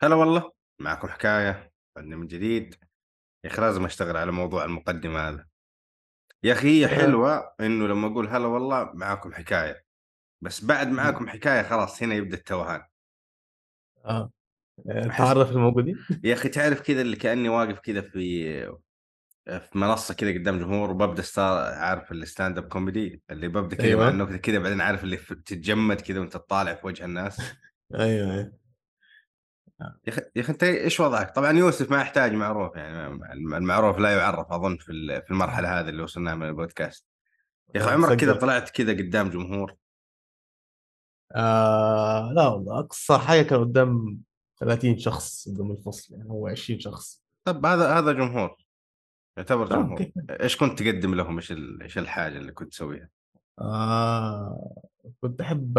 هلا والله. معكم حكاية عندنا من جديد. يا أخي لازم أشتغل على موضوع المقدمة هذا. يا أخي هي آه، حلوة إنه لما أقول هلا والله معاكم حكاية. بس بعد معاكم حكاية خلاص هنا يبدأ التوهان. آه، آآ أحس تعرّف الموجودين؟ يا أخي تعرف كذا اللي كأني واقف كذا في في منصة كذا قدام جمهور وببدأ start عارف ال stand-up comedy اللي ببدأ كذا مع النكتة كذا بعدين عارف اللي تتجمد كذا وأنت تطالع في وجه الناس. أيوه، أيوه، آه، يا أخي يا أخي أنت إيش وضعك؟ طبعا يوسف ما يحتاج معروف يعني المعروف لا يعرف أظن في في المرحلة هذه اللي وصلنا من البودكاست يا آه، عمرك كذا. طلعت كذا قدّام جمهور؟ آآ لا والله أقصى حاجة كان قدّام 30 شخص قدّام الفصل يعني هو 20 شخص. طَب هذا هذا جمهور، يعتبر آه، جمهور،. إيش كنت تقدّم لهم؟ إيش ال إيش الحاجة اللي كنت تسويها؟ آه، كنت أحب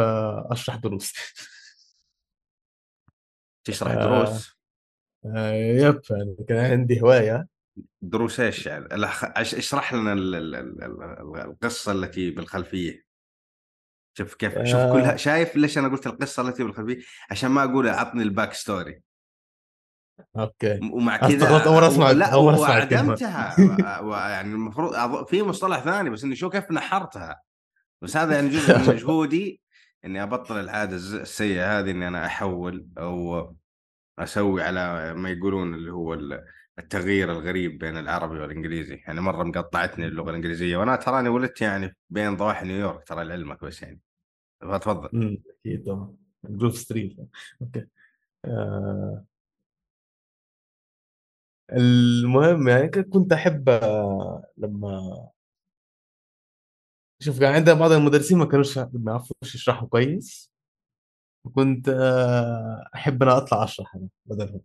أشرح دروس. تشرح دروس؟ آآ آآ يب يعني كان عندي هواية دروس إيش يعني؟ لا إشرح لنا ال ال ال ال القصة التي بالخلفية، شوف كيف شوف آآ كلها شايف ليش أنا قُلت القصة التي بالخلفية؟ عشان ما أقول عطني الback story أوكي. م ومع كذا مرّة و أسمع لأ أول مرّة أسمع الكلمة. وأعدمتها و ويعني المفروض في مصطلح ثاني بس إني شوف كيف نحّرتها. بس هذا يعني جزء من مجهودي إني أبطّل العادة الز السيئة هذه إني أنا أحوّل أو أسوي على ما يقولون اللي هو ال التغيير الغريب بين العربي والإنجليزي، يعني مرّة مقطّعتني اللغة الإنجليزية وأنا تراني ولدت يعني بين ضواحي نيويورك ترى لعلمك بس يعني، فتفضّل. أكيد طبعًا. Grove Street okay. آآ المهم يعني كنت أحب لمّا شوف كان عندنا بعض المدرسين ما كانوش ما بيعرفوش يشرحوا كويس، وكنت أحب أنا أطلع أشرح أنا بدالهم،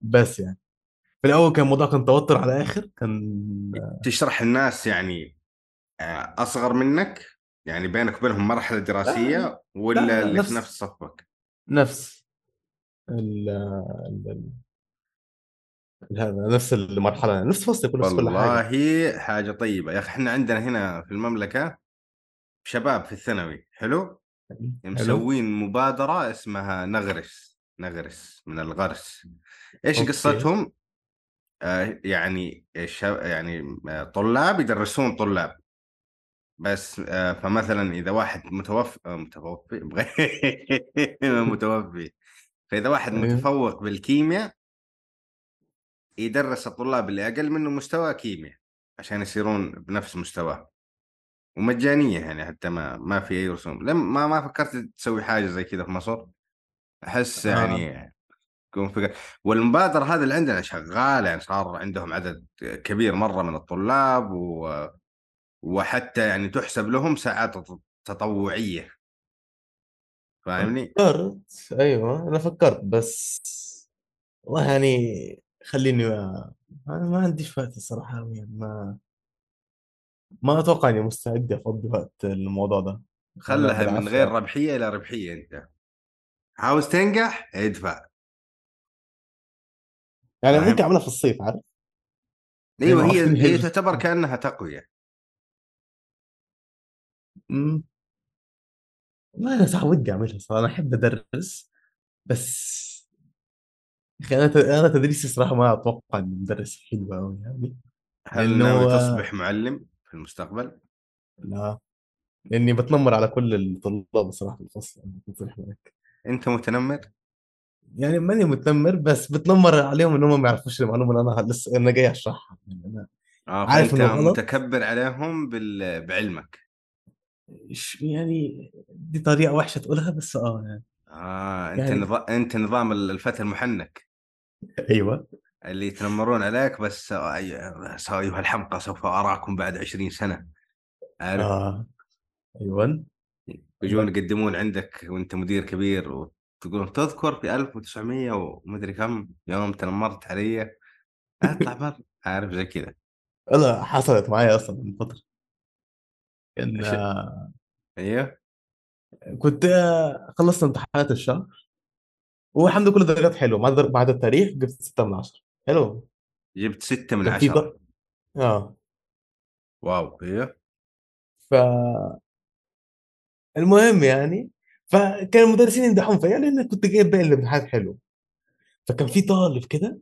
بس يعني. في الأول كان الموضوع كان توتر على الآخر، كان تشرح لناس يعني آآ أصغر منّك، يعني بينك وبينهم مرحلة لا، دراسية لا، والّا لا اللي في نفس. نفس صفّك؟ نفس. ال ال هذا نفس المرحلة، نفس فصلي كل نفس كل حاجة. والله حاجة طيبة، يا أخي إحنا عندنا هنا في المملكة شباب في الثانوي حلو؟ مسوين مبادرة اسمها نغرس، نغرس من الغرس، إيش أوكي، قصتهم؟ آآ يعني يعني آآ طلاب يدرسون طلاب، بس آآ فمثلًا إذا واحد متوف آآ متفوّقي متوفي، فإذا واحد أيوه، متفوّق بالكيميا يدرس الطلاب اللي أقل منه مستوى كيميا، عشان يصيرون بنفس مستواه، ومجانية يعني حتى ما ما في أي رسوم، لم ما ما فكرت تسوي حاجة زي كذا في مصر؟ أحس آه، يعني يكون في والمبادرة هذه اللي عندنا شغالة، يعني صار عندهم عدد كبير مرّة من الطلاب و وحتى يعني تُحسب لهم ساعات تط تطوعية، فاهمني؟ فكرت أيوه، أنا فكرت بس والله يعني خلّيني ما أنا ما عنديش وقت الصراحة أوي يعني ما ما أتوقع إني مستعد أفضّي وقت للموضوع ده، خلّها من غير بالعافية ربحية إلى ربحية أنت، عاوز تنجح؟ ادفع، يعني ممكن فاهم؟ أعملها في الصيف عارف، ما هي عارفين هي تعتبر كأنها تقوية، إمم، والله أنا صراحة ودي أعملها الصراحة، أنا أحب أدرّس، بس أنا ت أنا تدريسي الصراحة ما أتوقع إني مدرس حلو أوي يعني، هل ناوي تصبح معلم في المستقبل؟ لا، لإني باتنمر على كل الطلاب الصراحة في الفصل يعني معاك. أنت متنمر؟ يعني ماني متنمر، بس باتنمر عليهم إن هم ما يعرفوش المعلومة اللي أنا لسه أنا جاي أشرحها، يعني أنا آه، عارف غلط متكبّر عليهم بال بعلمك، يعني دي طريقة وحشة تقولها بس آه يعني، آه، أنت يعني نظ أنت نظام ال الفتى المحنّك. أيوه، اللي يتنمرون عليك بس أيها الحمقى سوف أراكم بعد 20 سنة، عارف؟ آه، أيوًا، يجون يقدمون عندك وأنت مدير كبير وتقول تذكر في 1900 وما أدري كم يوم تنمرت عليَّ؟ أطلع برّا، عارف؟ زي كذا. لا حصلت معايا أصلًا من فترة، كان أش أيوه، كنت خلّصت امتحانات الشهر. والحمد لله كل الدرجات عدا ما عدا التاريخ جِبت 6 من 10 حلو، جبت 6 من كان في 10 ض آه، واو! أيوه، فالمهم يعني، فكان المدرسين يمدحون فيّا لإني كنت جايب باقي الامتحانات حلو. فكان في طالب كده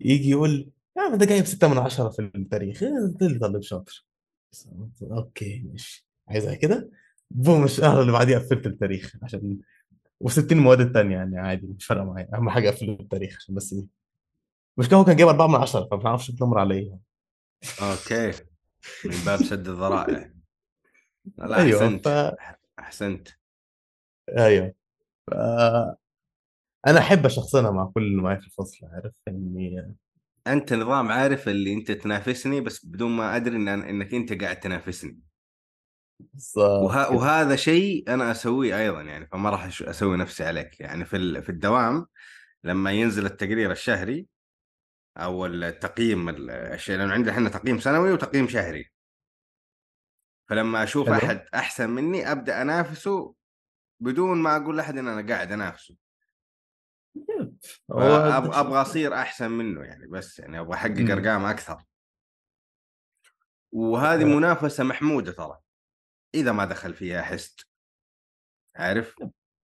يجي يقول يا عم ده جايب ستة من عشرة في التاريخ. إيه ده اللي طالب شاطر. okay ماشي. عايزها كده؟ boom الشهر اللي بعديه قفلت التاريخ عشان و60 المواد التانية يعني عادي مش فارقة معايا. أهم حاجة أقفل التاريخ عشان بس دي المشكلة هو كان جايب 4 من 10 فما أعرفش اتنمر عليه okay. من باب سد الذرائع. لا أيوه ف أحسنت. احسنت أيوه. ف... أنا أحب اشخصنها مع كل اللي معايا في الفصل عارف؟ إني أنت نظام عارف اللي أنت تنافسني بس بدون ما أدري إن إنك أنت قاعد تنافسني. وه... وهذا شيء أنا أسويه أيضا يعني فما راح أسوي نفسي عليك. يعني في ال... في الدوام لما ينزل التقرير الشهري أو التقييم ال- الشيء لأنه عندنا إحنا تقييم سنوي وتقييم شهري. فلما أشوف حلو. أحد أحسن مني أبدأ أنافسه بدون ما أقول لأحد إن أنا قاعد أنافسه. فابغى أصير أحسن منه يعني بس يعني أبغى أحقق أمم. أرقام أكثر. وهذه منافسة محمودة ترى. إذا ما دخل فيها حسد عارف؟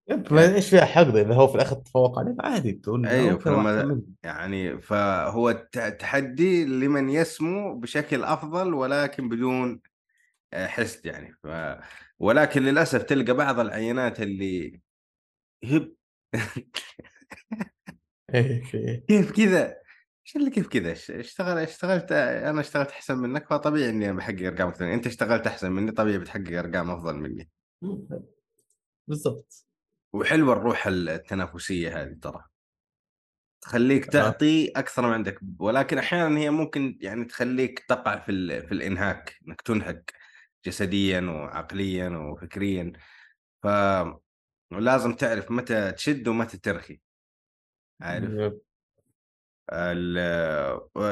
يب ما يعني إيش فيها حقد إذا هو في الآخر تفوق عليك عادي تقول أيوه فلما يعني فهو تحدي لمن يسمو بشكل أفضل ولكن بدون آه، حسد يعني. ف... ولكن للأسف تلقى بعض العينات اللي هب في إيه. كيف كذا؟ إيش اللي كيف كذا؟ اش- اشتغل اشتغلت أنا اشتغلت أحسن منك فطبيعي إني بحقق أرقام أكثر أنت اشتغلت أحسن مني طبيعي بتحقق أرقام أفضل مني. بالضبط. وحلوة الروح التنافسية هذه ترى. تخليك. تعطي أكثر من عندك ولكن أحيانا هي ممكن يعني تخليك تقع في ال... في الإنهاك إنك تنهك جسديا وعقليا وفكريا. فلازم تعرف متى تشد ومتى ترخي. عارف؟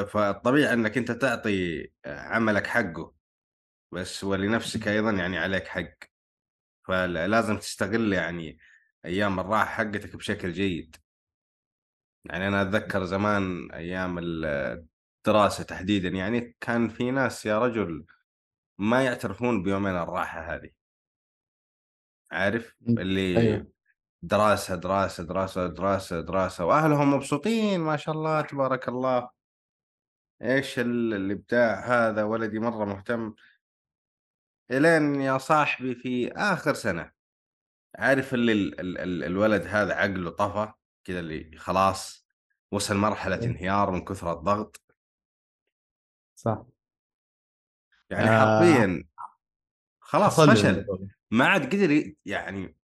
فالطبيعي إنك أنت تعطي عملك حقه بس ولنفسك أيضا يعني عليك حق. فلازم تستغل يعني أيام الراحة حقتك بشكل جيد. يعني أنا أتذكر زمان أيام الدراسة تحديدا يعني كان في ناس يا رجل ما يعترفون بيومين الراحة هذه. عارف؟ اللي أيوه. دراسة دراسة دراسة دراسة دراسة وأهلهم مبسوطين ما شاء الله تبارك الله. إيش ال- الإبداع هذا؟ ولدي مرة مهتم. إلين يا صاحبي في آخر سنة. عارف اللي ال ال ال الولد هذا عقله طفى كذا اللي خلاص وصل مرحلة أيوة. انهيار من كثر الضغط. صح. يعني آه. حرفيا خلاص فشل. ما عاد قدر يعني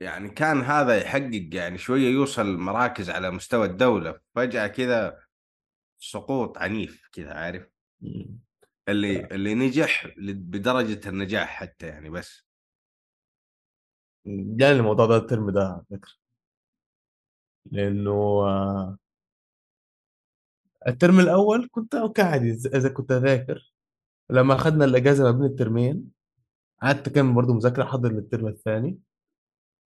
يعني كان هذا يحقق يعني شوية يوصل مراكز على مستوى الدولة. فجأة كذا سقوط عنيف كذا عارف. اللي اللي نجح بدرجة النجاح حتى يعني بس. جاني الموضوع ده الترم ده على فكرة. لأنه آه الترم الأول كنت okay عادي إذا إذا كنت أذاكر. لما أخذنا الأجازة ما بين الترمين قعدت أكمل برضه مذاكرة أحضر للترم الثاني.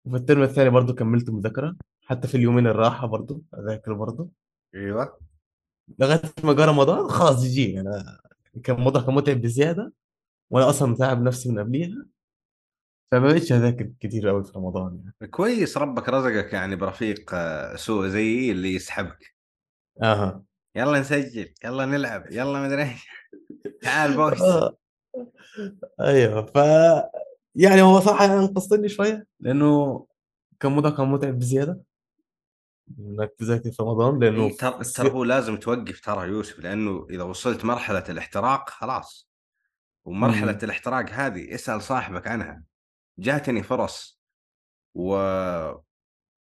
وفي الترم الثاني برضه كملت مذاكرة حتى في اليومين الراحة برضه أذاكر برضه أيوه. لغاية ما جه رمضان خلاص جي. أنا كان الموضوع كان متعب بزيادة وأنا أصلا متعب نفسي من قبليها فما بقتش أذاكر كتير أوي في رمضان يعني. كويس ربك رزقك يعني برفيق آه، سوء زيي اللي يسحبك. أها. يلا نسجل يلا نلعب يلا مدري إيش. تعال بوكس آه. أيوه ف يعني هو صح انقذتني شوية لأنه كان الموضوع كان متعب بزيادة إنك تذاكر في رمضان لأنه في ترى. ترى هو لازم توقف ترى يوسف لأنه إذا وصلت مرحلة الاحتراق خلاص ومرحلة مم. الاحتراق هذه اسأل صاحبك عنها جاتني فرص و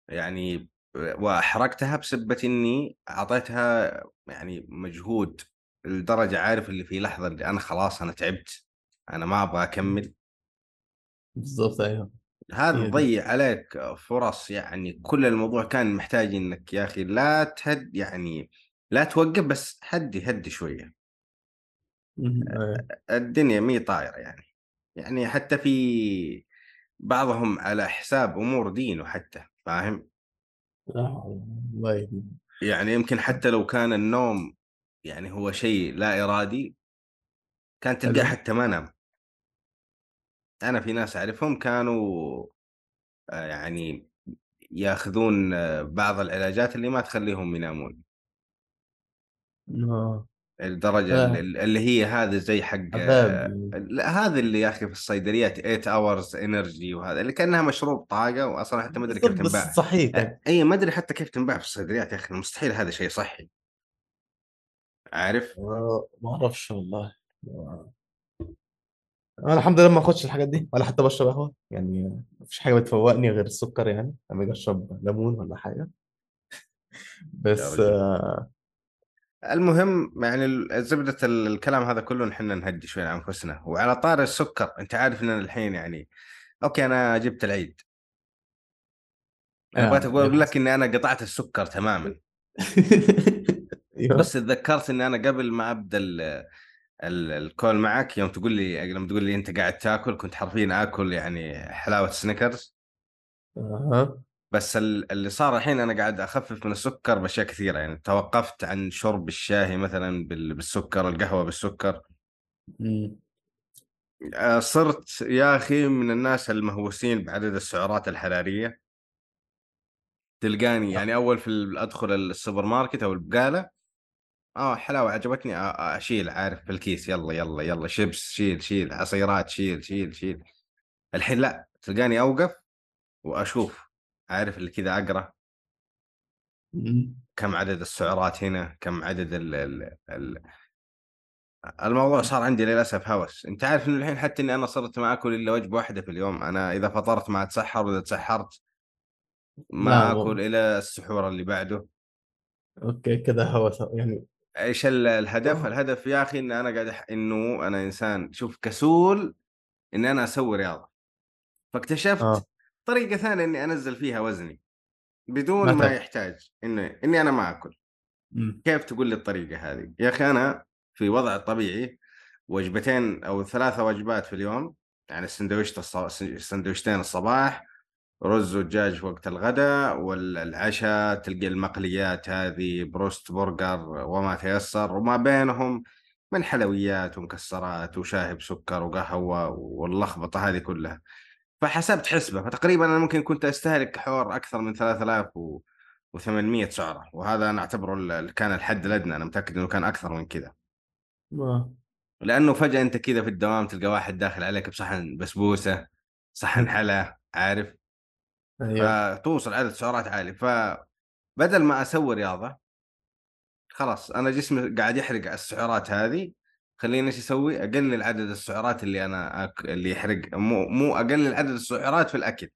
يعني وأحرقتها بسبة إني أعطيتها يعني مجهود لدرجة عارف اللي في لحظة اللي أنا خلاص أنا تعبت أنا ما أبغى أكمل بالظبط أيوه. هذا هي دي. ضيع عليك فرص يعني كل الموضوع كان محتاج إنك يا أخي لا تهد يعني لا توقف بس هدي هدي شوية. مم. أيوه. الدنيا مي طايرة يعني. يعني حتى في بعضهم على حساب أمور دينه حتى فاهم؟ الله يعني يمكن حتى لو كان النوم يعني هو شيء لا إرادي كان تلقاه حتى ما نام. أنا في ناس أعرفهم كانوا آه، يعني يأخذون آه، بعض العلاجات اللي ما تخليهم ينامون آه. الدرجة ال-. ال- اللي هي هذه زي حق عذاب آه، لا هذه اللي يا أخي في الصيدليات 8 hours energy وهذا اللي كأنها مشروب طاقة واصلا حتى ما أدري كيف بالضبط بس تنباع صحيتك آه، أي ما أدري حتى كيف تنباع في الصيدليات يا أخي مستحيل هذا شيء صحي عارف آه، ما أعرفش والله آه. أنا الحمد لله ما أخدش الحاجات دي ولا حتى بشرب قهوة. يعني مفيش حاجة بتفوقني غير السكر يعني لما أجي أشرب ليمون ولا حاجة. بس آه المهم يعني زبدة ال- الكلام هذا كله نحن نهدي شوي عن أنفسنا. وعلى طار السكر أنت عارف اننا الحين يعني أوكي أنا جبت العيد. أنا بغيت آه، أقول اللي لك إني أنا قطعت السكر تماما. أيوه. بس تذكرت إني أنا قبل ما أبدأ الكول معك يوم تقول لي لما تقول لي أنت قاعد تاكل كنت حرفيا آكل يعني حلاوة سنيكرز. أها. بس ال- اللي صار الحين أنا قاعد أخفف من السكر بأشياء كثيرة. يعني توقفت عن شرب الشاي مثلا بال- بالسكر القهوة بالسكر. أمم. آه، صرت يا أخي من الناس المهووسين بعدد السعرات الحرارية. تلقاني يعني أول في أدخل السوبر ماركت أو البقالة. آه حلاوة عجبتني آه، آه، أشيل عارف في الكيس يلا يلا يلا شيبس شيل شيل عصيرات شيل شيل شيل. الحين لا تلقاني أوقف وأشوف عارف اللي كذا أقرأ. كم عدد السعرات هنا كم عدد ال ال ال الموضوع صار عندي للأسف هوس. أنت عارف انه الحين حتى إني أنا صرت ما أكل إلا وجبة واحدة في اليوم. أنا إذا فطرت ما أتسحر وإذا تسحرت ما أكل. إلى السحور اللي بعده. أوكي كده هوس يعني إيش ال- الهدف؟ آه. الهدف يا أخي إن أنا قاعد أح... إنه أنا إنسان شوف كسول إني أنا أسوي رياضة فاكتشفت طريقة ثانية إني أنزل فيها وزني بدون ما ما يحتاج إني إني أنا ما آكل أمم. كيف تقول لي الطريقة هذه؟ يا أخي أنا في وضع طبيعي وجبتين أو ثلاثة وجبات في اليوم يعني السندويشة الص... سندويشتين الصباح رز ودجاج وقت الغداء والعشاء تلقى المقليات هذه بروست برجر وما تيسر وما بينهم من حلويات ومكسرات وشاي بسكر وقهوة واللخبطة هذه كلها. فحسبت حسبة فتقريبا أنا ممكن كنت أستهلك حوالي أكثر من 3800 سعرة. وهذا أنا أعتبره ال- كان الحد الأدنى أنا متأكد أنه كان أكثر من كذا. لأنه فجأة أنت كذا في الدوام تلقى واحد داخل عليك بصحن بسبوسة صحن حلا عارف؟ أيوه. فتوصل عدد سعرات عالي. فبدل ما أسوي رياضة خلاص أنا جسمي قاعد يحرق السعرات هذه خليني إيش أسوي؟ أقلل عدد السعرات اللي أنا أك... اللي يحرق. مو مو أقلل عدد السعرات في الأكل.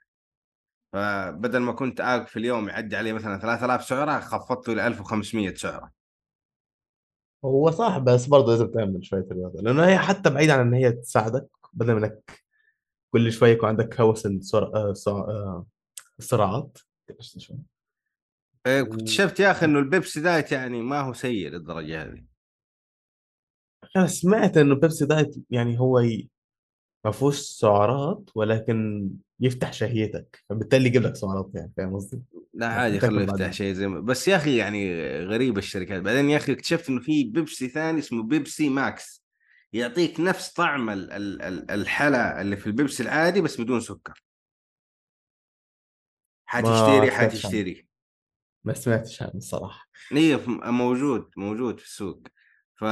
فبدل ما كنت آكل في اليوم يعدي علي مثلا 3000 سعرة خفضته إلى 1500 سعرة. هو صح بس برضه لازم تعمل شوية رياضة. لأنه هي حتى بعيد عن إن هي تساعدك بدل ما إنك كل شوية يكون عندك هوس السعرات شوي. إيه، اكتشفت يا أخي إنه البيبسي diet يعني ما هو سيء للدرجة هذه. أنا سمعت إنه بيبسي diet يعني هو ي... ما فيهوش سعرات ولكن يفتح شهيتك. فبالتالي يجيب لك سعرات يعني فاهم قصدي؟ لا عشان عادي خليه يفتح شيء زي ما بس يا أخي يعني غريب الشركات. بعدين يا أخي اكتشفت إنه في بيبسي ثاني اسمه بيبسي ماكس. يعطيك نفس طعم ال- ال- ال- الحلا اللي في البيبسي العادي بس بدون سكر. حتشتري حتشتري ما سمعتش عنه الصراحة. ف- موجود موجود في السوق. ف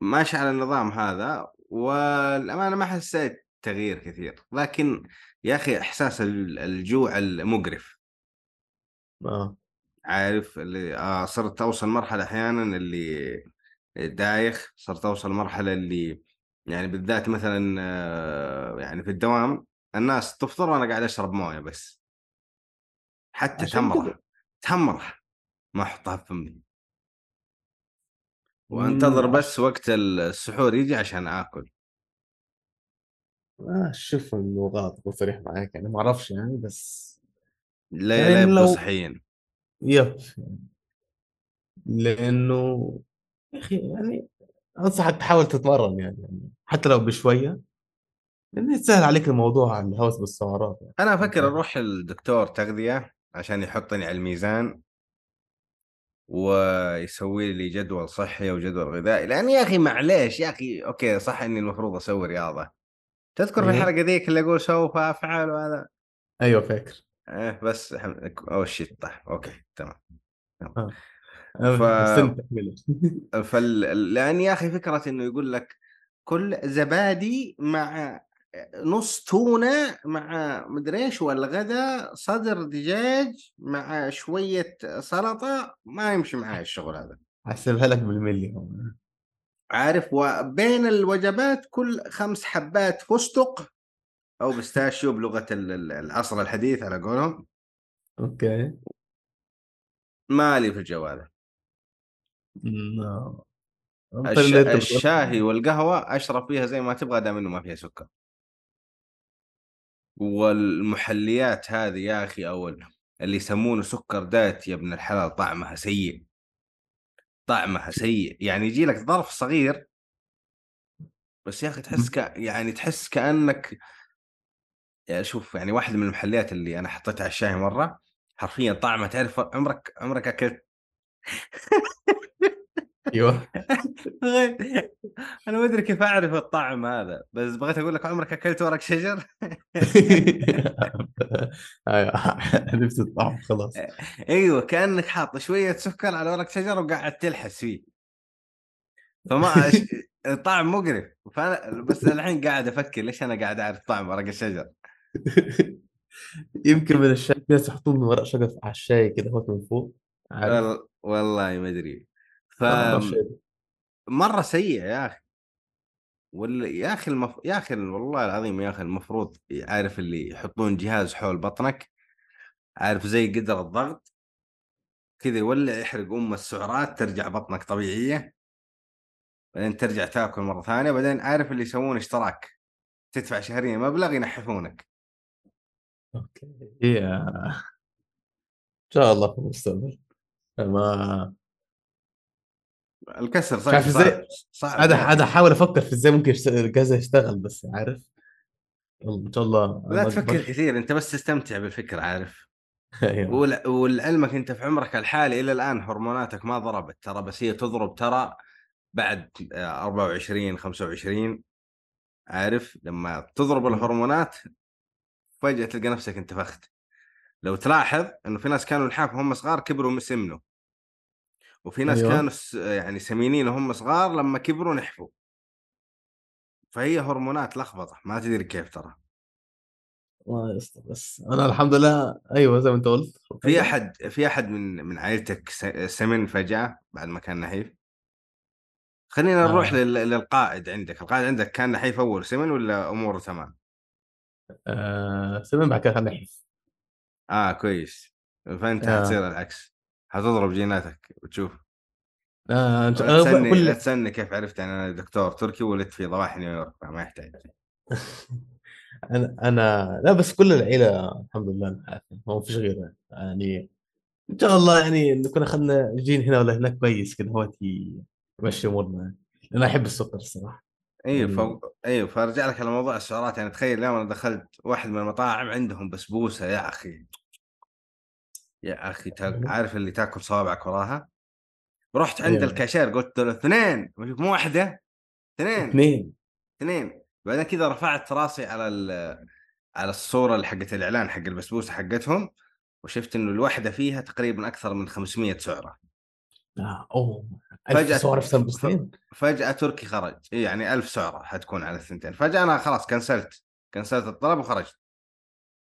ماشي على النظام هذا والأمانة ما حسيت تغيير كثير. لكن يا أخي إحساس ال- الجوع المقرف. آه. عارف؟ اللي آه صرت أوصل مرحلة أحيانا اللي دايخ صرت أوصل مرحلة اللي يعني بالذات مثلا آه يعني في الدوام. الناس تفطر وأنا قاعد أشرب موية بس. حتى تمره كده. تمره ما احطها في فمي وأنتظر بس. وقت السحور يجي عشان آكل. آه شوف انه غلط اكون صريح معاك يعني ما أعرفش يعني بس لا يعني لا لو صحيين. يب. لأنه يا أخي يعني أنصحك تحاول تتمرن يعني, يعني حتى لو بشوية. لأن يسهل عليك الموضوع الهوس بالسعرات يعني. أنا أفكر انت أروح للدكتور تغذية عشان يحطني على الميزان ويسوي لي جدول صحي وجدول غذائي. لأن يا أخي معليش يا أخي أوكي صح إني المفروض أسوي رياضة. تذكر في أيوه الحلقة ذيك اللي أقول سوف أفعل وهذا؟ أيوه فاكر. إيه بس oh shit طيب okay تمام. ها ف فال... لأن يا أخي فكرة إنه يقول لك كل زبادي مع نص تونة مع مدري إيش والغدا صدر دجاج مع شوية سلطة ما يمشي معي الشغل هذا. أحسبها لك بالملي عارف وبين الوجبات كل خمس حبات فستق أو pistachio بلغة ال- ال- العصر الحديث على قولهم. okay. مالي في الجو هذا. الشاهي والقهوة أشرب فيها زي ما تبغى دام إنه ما فيها سكر. والمحليات هذه يا أخي أو اللي يسمونه سكر diet يا ابن الحلال طعمها سيء. طعمها سيء. يعني يجي لك ظرف صغير. بس يا أخي تحس ك... يعني تحس كأنك يعني شوف يعني واحد من المحليات اللي أنا حطيتها على الشاي مرة حرفيا طعمه تعرف عمرك عمرك أكلت أيوه. أنا ما أدري كيف أعرف الطعم هذا بس بغيت أقول لك عمرك أكلت ورق شجر؟ أيوه عرفت الطعم خلاص. أيوه كأنك حاط شوية سكر على ورق شجر وقاعد تلحس فيه. فما أش- طعم مقرف. فأنا بس الحين قاعد أفكر ليش أنا قاعد أعرف طعم ورق الشجر. يمكن من الشاي في ناس يحطون ورق شجر على الشاي كده من فوق والله ما أدري. ف. مرة سيء يا أخي. وال... يا أخي المف... يا أخي والله العظيم يا أخي المفروض عارف اللي يحطون جهاز حول بطنك عارف زي قدر الضغط كذا يولع يحرق أم السعرات ترجع بطنك طبيعية. بعدين ترجع تاكل مرة ثانية بعدين عارف اللي يسوون اشتراك. تدفع شهريا مبلغ ينحفونك. أوكي. هي إن شاء الله في المستقبل. ما الكسر صعب عارف إزاي. صعب. قاعد أحاول أفكر في إزاي ممكن الجهاز يشتغل بس عارف؟ إن شاء الله. لا تفكر. كثير أنت بس تستمتع بالفكرة عارف؟ ول- ولعلمك أنت في عمرك الحالي إلى الآن هرموناتك ما ضربت ترى بس هي تضرب ترى بعد آه، 24 25 عارف؟ لما تضرب. الهرمونات فجأة تلقى نفسك انتفخت. لو تلاحظ إنه في ناس كانوا نحاف وهم صغار كبروا سمنوا وفي ناس أيوة. كانوا يعني سمينين وهم صغار لما كبروا نحفوا فهي هرمونات لخبطة ما تدري كيف ترى الله يستر بس أنا الحمد لله أيوه زي ما أنت قلت في أحد في أحد من من عائلتك سمن فجأة بعد ما كان نحيف؟ خلينا نروح آه. لل- للقائد عندك القائد عندك كان نحيف أول سمن ولا أموره تمام؟ آه سمين بعد كده خلينا نحيف. آه كويس. فأنت آه. حتصير العكس. حتضرب جيناتك وتشوف. آه شاء- لا آه، تسألني لا كل تسألني كيف عرفت يعني أنا دكتور تركي ولدت في ضواحي نيويورك ما يحتاج. أنا أنا لا بس كل العيلة الحمد لله نحافظ ما فيش غيره يعني إن شاء الله يعني نكون أخذنا جين هنا ولا هناك كويس كده هو يمشي أمورنا. أنا أحب السكر الصراحة. أيوه يعني- ف... أيوه فأرجع لك على موضوع السعرات. يعني تخيل اليوم أنا دخلت واحد من المطاعم عندهم بسبوسة يا أخي. يا أخي تا... عارف اللي تاكل صوابعك وراها؟ رحت عند أيوة. الكاشير قلت له اثنين مو واحدة اثنين اثنين. اثنين. بعدين كذا رفعت راسي على ال... على الصورة اللي حقت الإعلان حق البسبوسه حقتهم وشفت إنه الواحده فيها تقريبا أكثر من 500 سعرة. آه أوه. فجأة- ألف سعر في فجأة تركي خرج. يعني ألف سعرة حتكون على الثنتين. فجأة أنا خلاص كنسلت كنسلت الطلب وخرجت.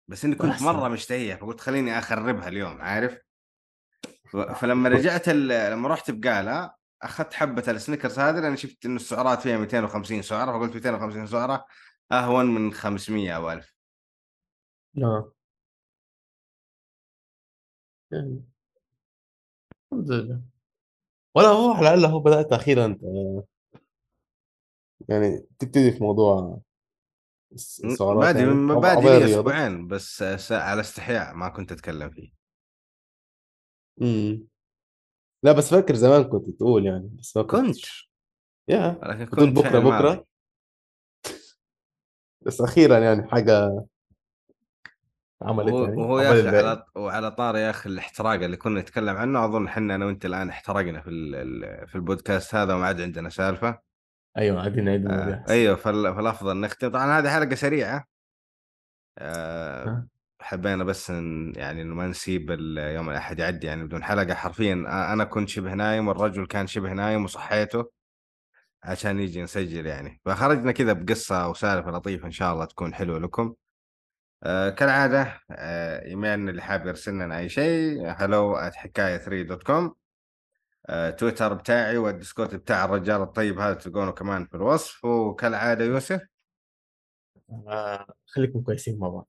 بس إني كنت. مرة مشتهيها فقلت خليني أخربها اليوم عارف؟ ف- فلما رجعت لما رحت بقاله أخذت حبة السنيكرز هذه لأن شفت إنه السعرات فيها 250 سعرة فقلت 250 سعرة أهون من 500 أو 1000 آه. يعني الحمد لله. ولا هو على الاقل هو بدأت أخيرا آه، يعني تبتدي في موضوع السعرات بادي يعني بادي لي. أسبوعين بس على استحياء ما كنت أتكلم فيه. إمم. لا بس فاكر زمان كنت تقول يعني بس ما كنت؟ يا لكن كنت بكره. بكره بس أخيرا يعني حاجة عملت وهو, يعني وهو يا أخي. على وعلى طار يا أخي الاحتراق اللي كنا نتكلم عنه أظن إحنا أنا وأنت الآن احترقنا في في البودكاست هذا وما عاد عندنا سالفة. أيوه عادي نعيد آه أيوه فال- فالأفضل نختم طبعا هذه حلقة سريعة. آه. حبينا بس إن يعني إنه ما نسيب يوم الأحد يعدي يعني بدون حلقة. حرفيا أنا كنت شبه نايم والرجل كان شبه نايم وصحيته عشان يجي نسجل يعني. فخرجنا كذا بقصة وسالفة لطيفة إن شاء الله تكون حلوة لكم. آه كالعادة آه إيميلنا اللي حاب يرسل لنا أي شيء hello at حكاية 3 دوت كوم تويتر بتاعي والديسكورد بتاع الرجال الطيب هذا تلقونه كمان في الوصف. وكالعادة يوسف؟ آه، خليكم كويسين مع بعض.